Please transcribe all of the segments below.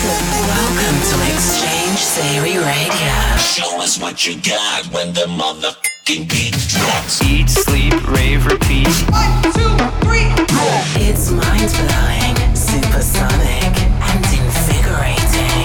Welcome to X-Change Theory Radio. Show us what you got when the motherfucking beat drops. Eat, sleep, rave, repeat. One, two, three, go! It's mind-blowing, supersonic, and invigorating.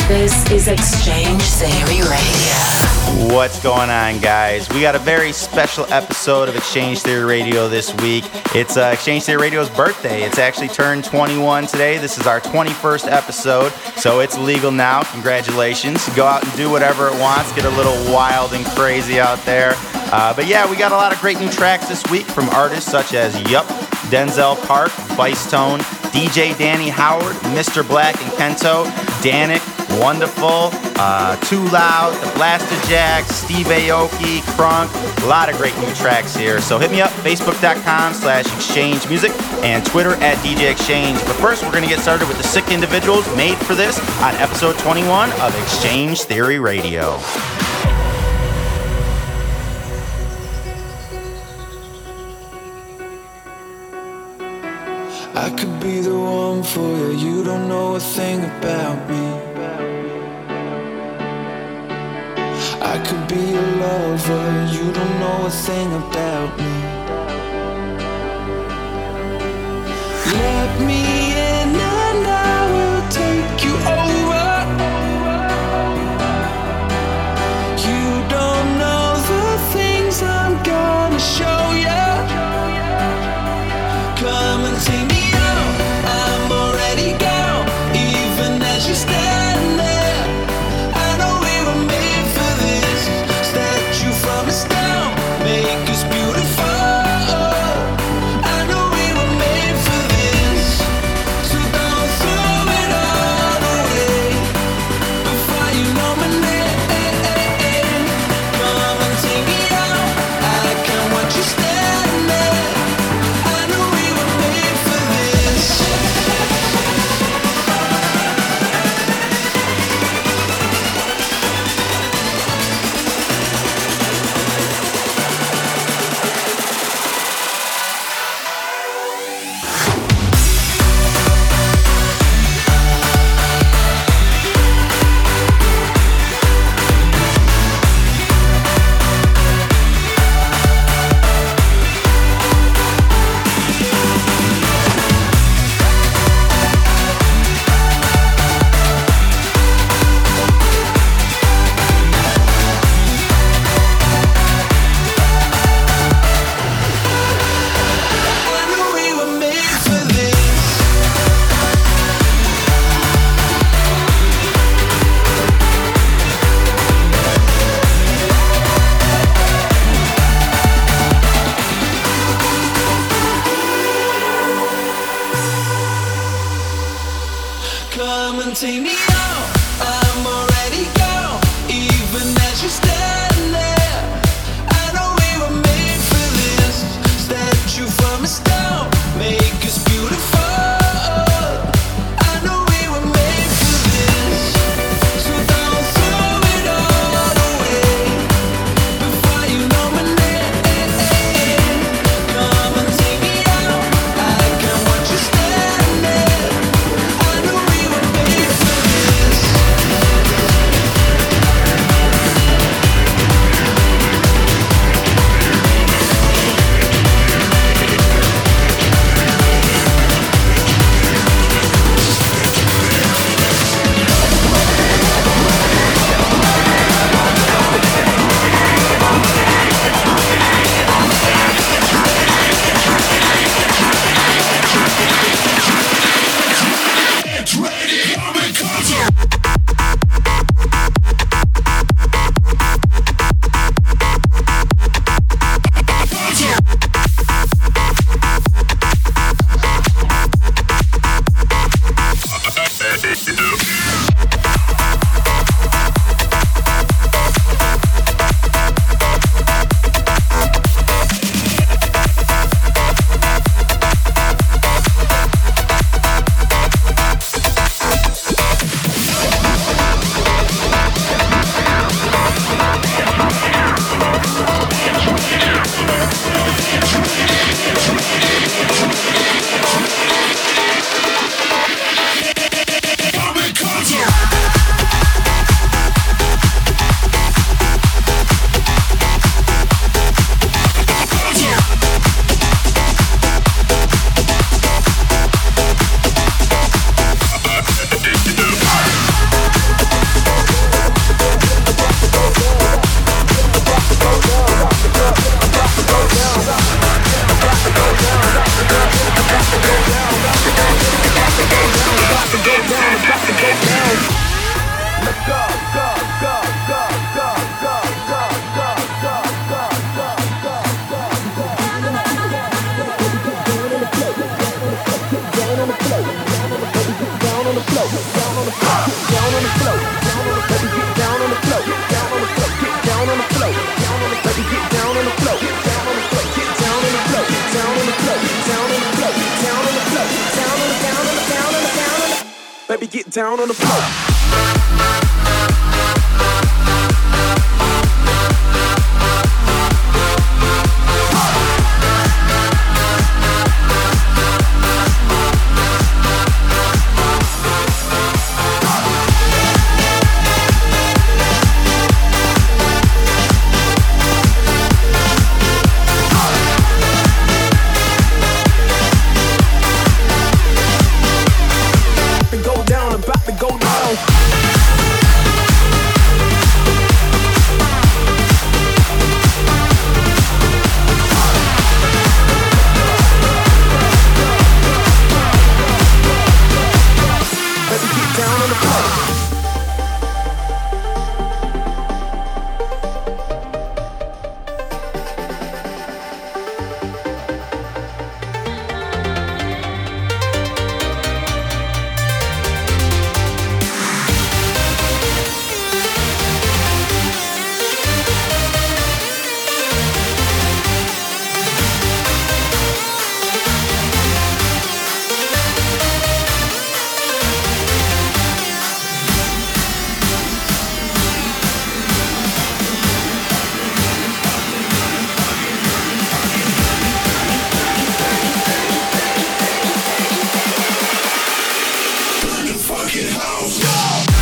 This is X-Change Theory Radio. What's going on, guys? We got a very special episode of X-Change Theory Radio this week. It's uh, X-Change Theory Radio's birthday. It's actually turned 21 today. This is our 21st episode, so it's legal now. Congratulations. Go out and do whatever it wants. Get a little wild and crazy out there. Uh, but yeah, we got a lot of great new tracks this week from artists such as Yup, Denzal Park, Vicetone, DJ Danny Howard, Mr. Black and Kento, Dannic, 1DAFUL, uh, Twoloud, The Blasterjaxx, Steve Aoki, Krunk. A lot of great new tracks here. So hit me up, facebook.com slash exchange music and Twitter at DJ X-Change. But first, we're going to get started with the sick individuals made for this on episode 21 of X-Change Theory Radio. I could be the one for you. You don't know a thing about me. I could be your lover. You don't know a thing about me. Let me in down on the floor. Fucking house.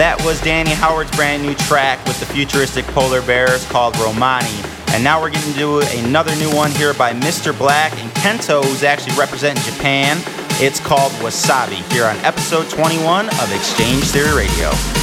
That was Danny Howard's brand new track with the futuristic polar bears called Romani. And now we're getting to another new one here by Mr. Black and Kento, who's actually representing Japan. It's called Wasabi here on episode 21 of X-Change Theory Radio.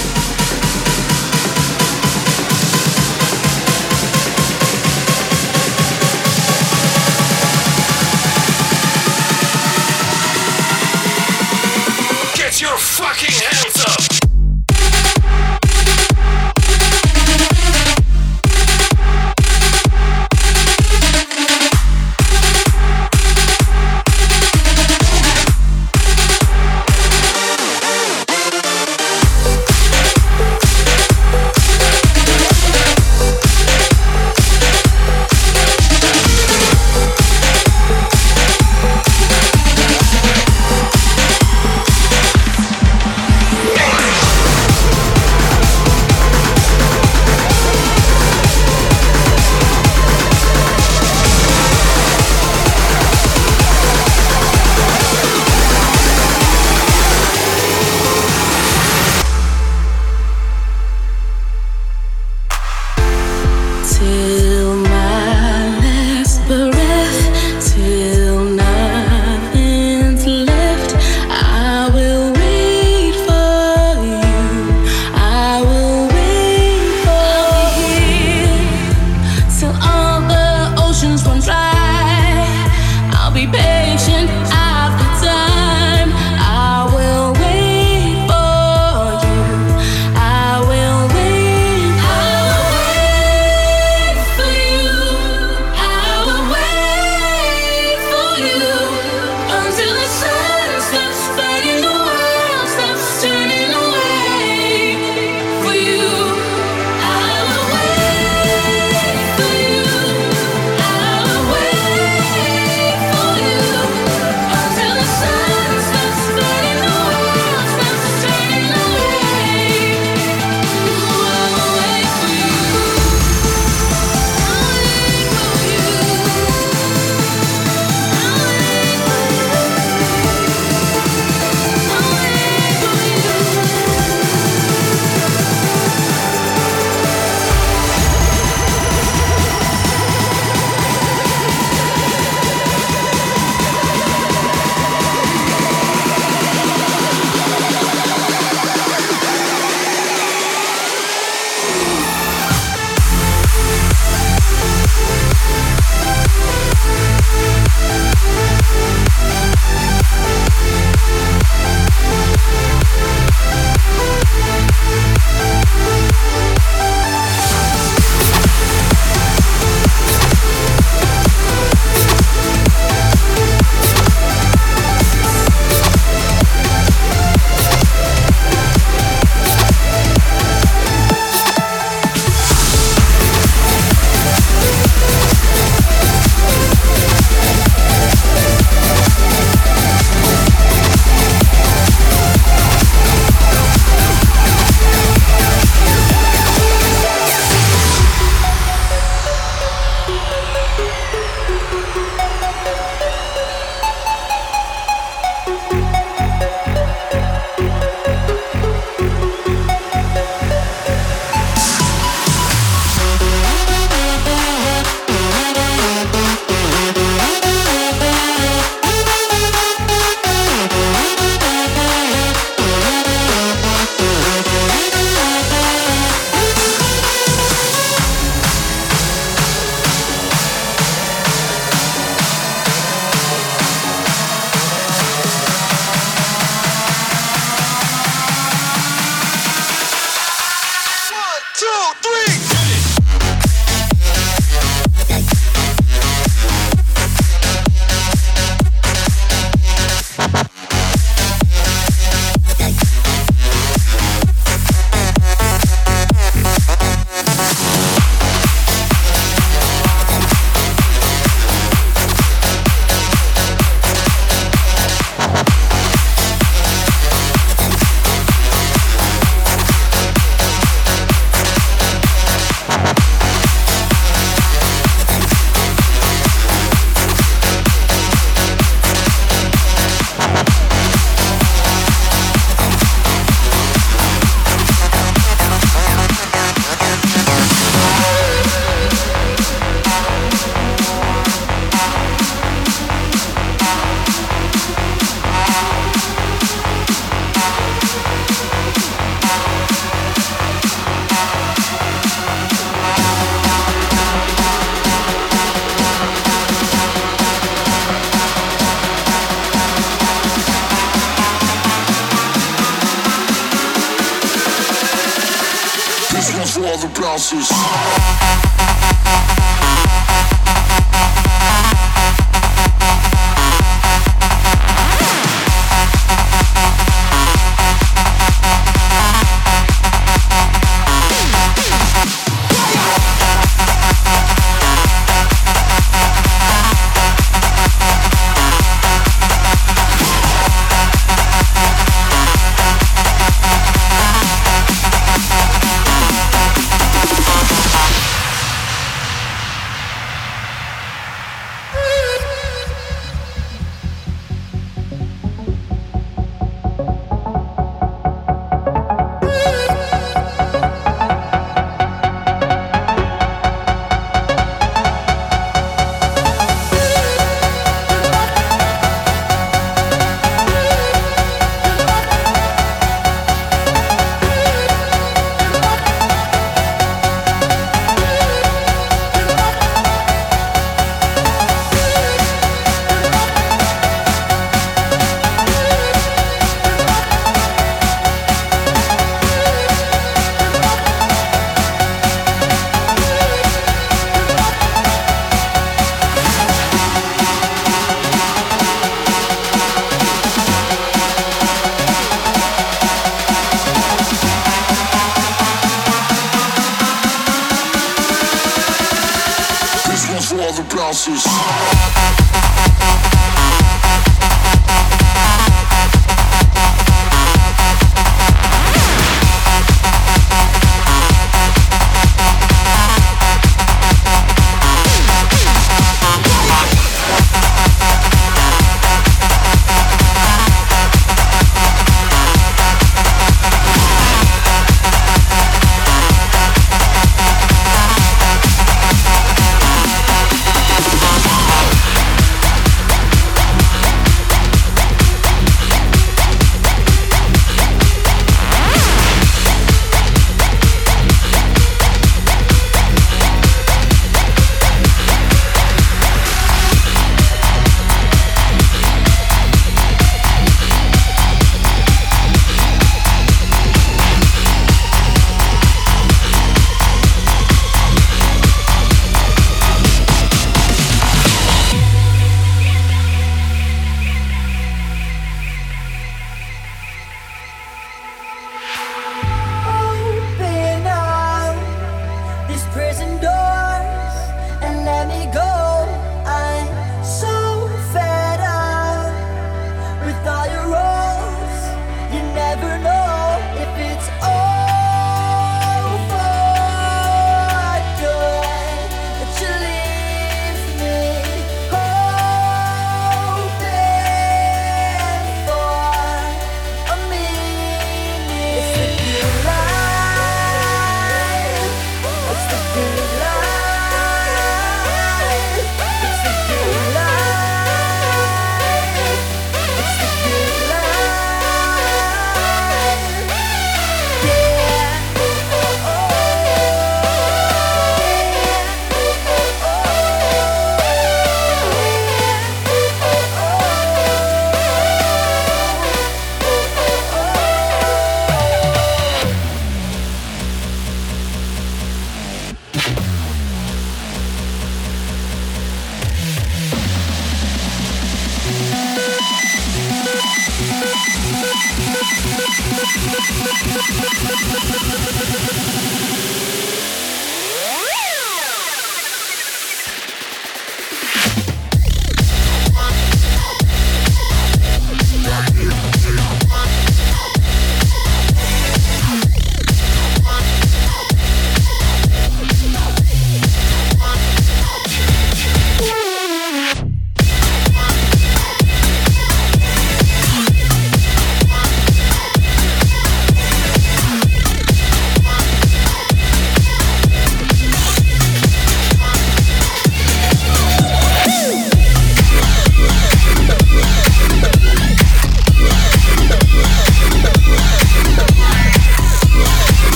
All the bouncers.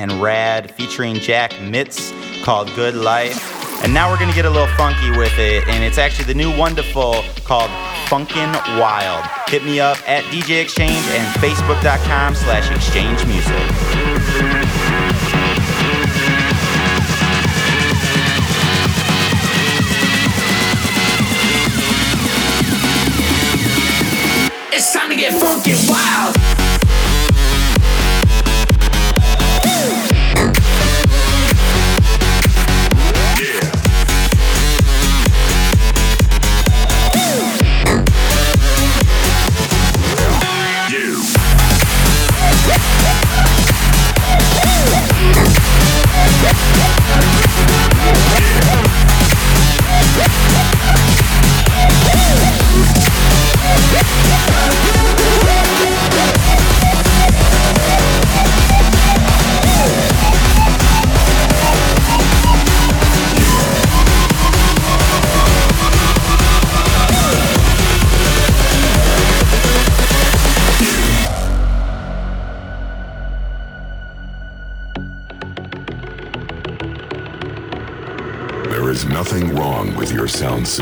And Rad featuring Jack Miz called Good Life. And now we're gonna get a little funky with it, and it's actually the new 1DAFUL called Funkin' Wild. Hit me up at DJ X-Change and Facebook.com slash Exchange Music. It's time to get funky wild.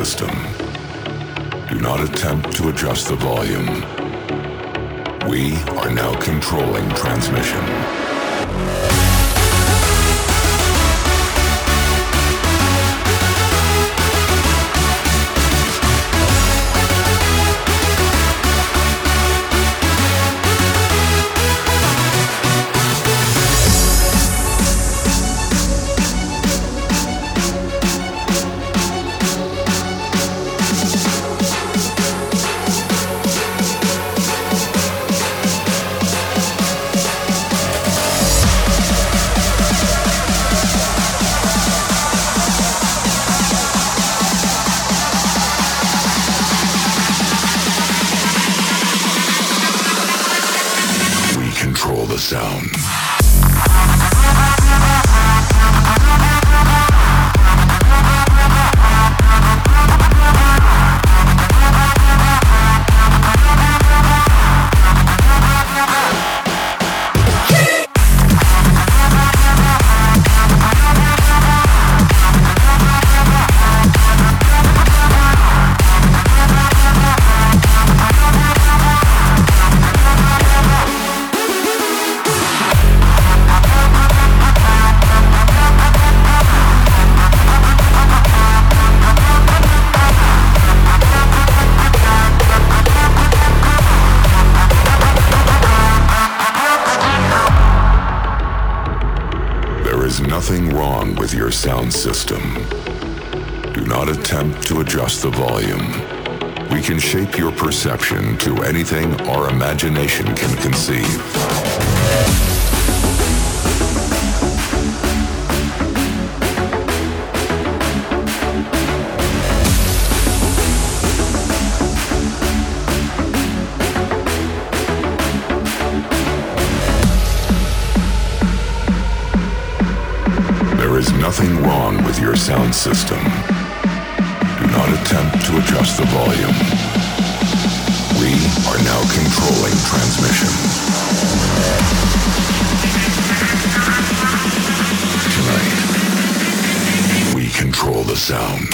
System. Do not attempt to adjust the volume. We are now controlling transmission. Can shape your perception to anything our imagination can conceive. There is nothing wrong with your sound system. Not attempt to adjust the volume. We are now controlling transmission. Tonight, we control the sound.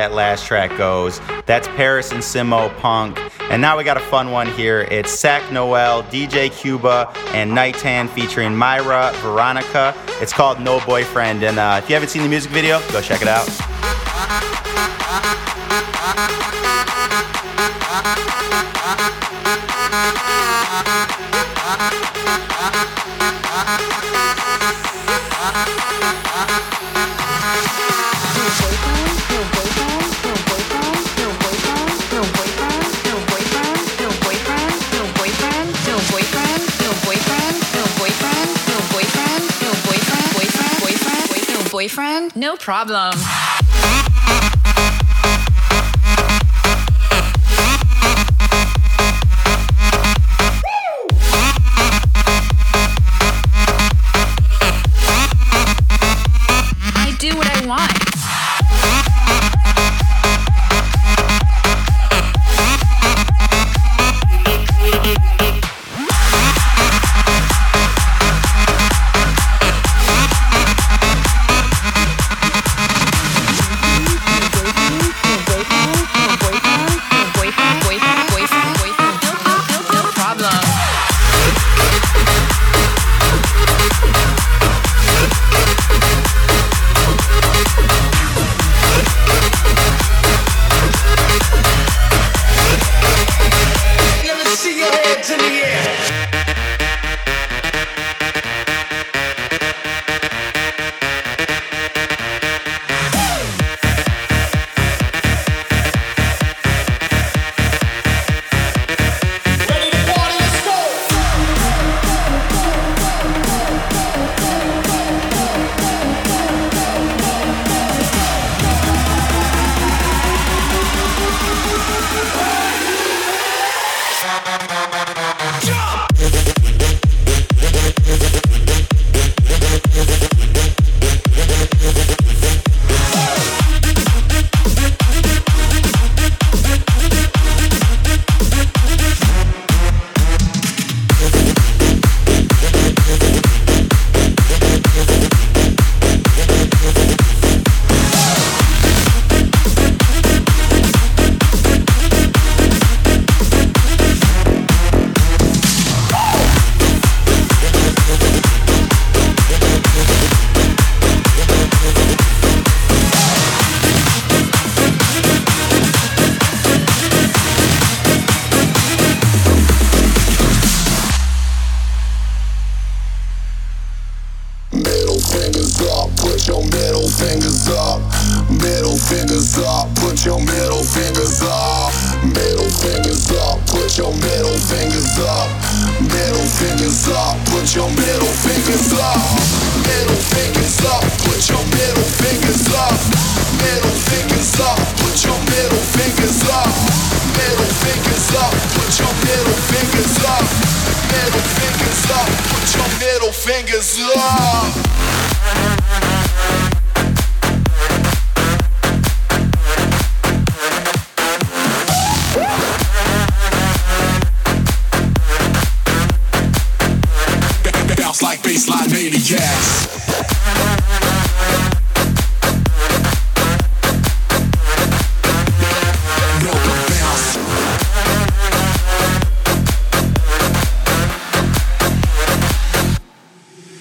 That last track goes. That's Paris and Simo Punk. And now we got a fun one here. It's Sak Noel, DJ Kuba, and Neitan featuring Mayra Veronica. It's called No Boyfriend. And uh, if you haven't seen the music video, go check it out. boyfriend? No problem.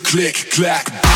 click, clack.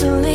So.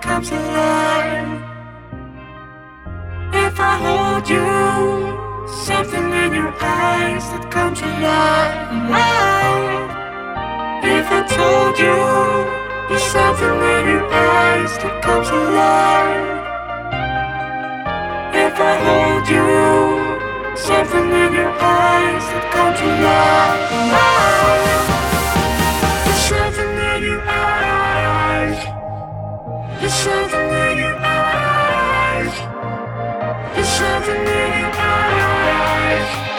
Comes alive. If I hold you, something in your eyes that comes alive. If I told you, there's something in your eyes that comes alive. If I hold you, something in your eyes that comes alive. Something in your eyes. Something in your eyes.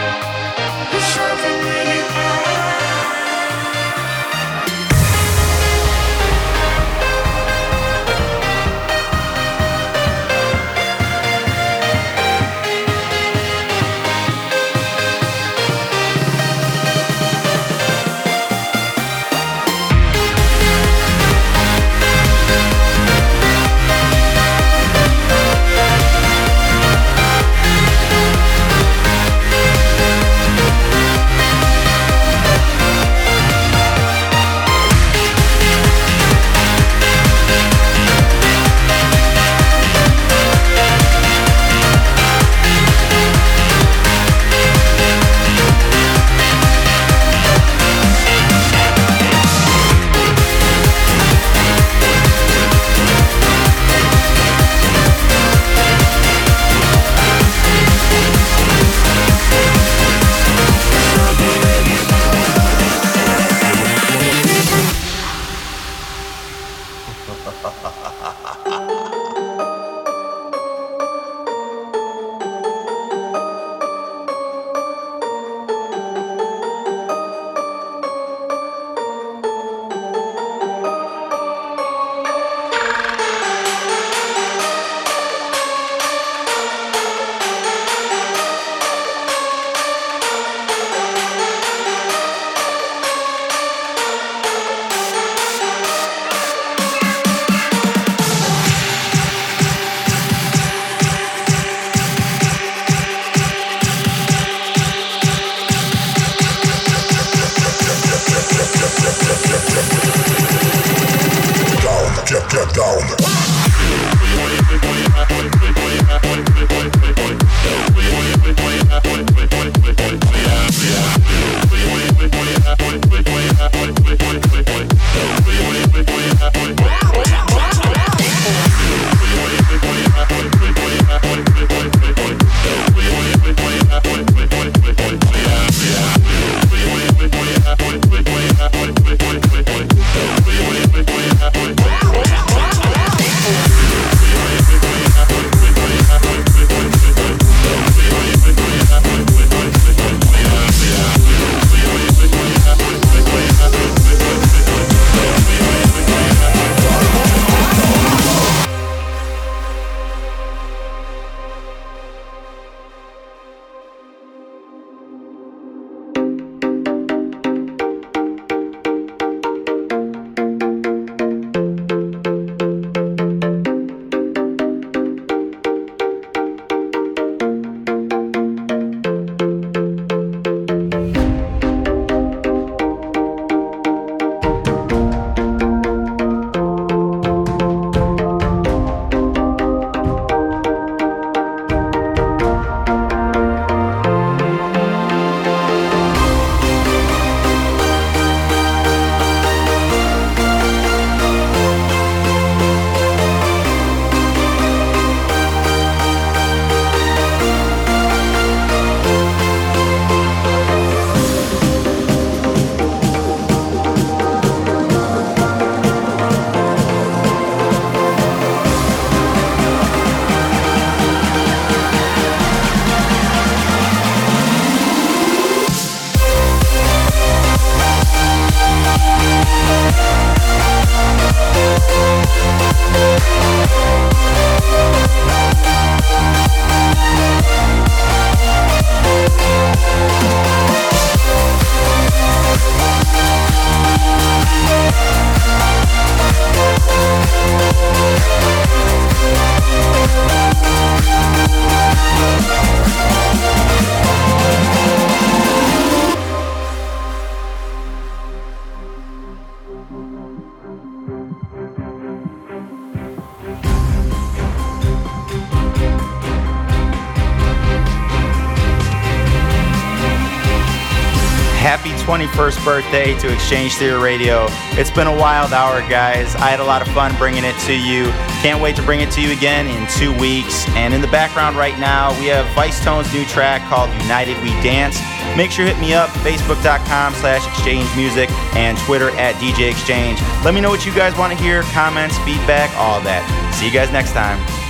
Birthday to X-Change Theory Radio. It's been a wild hour, guys. I had a lot of fun bringing it to you. Can't wait to bring it to you again in two weeks. And in the background right now, we have Vicetone's new track called United We Dance. Make sure hit me up, facebook.com slash exchange music and Twitter at DJ X-Change. Let me know what you guys want to hear, comments, feedback, all that. See you guys next time.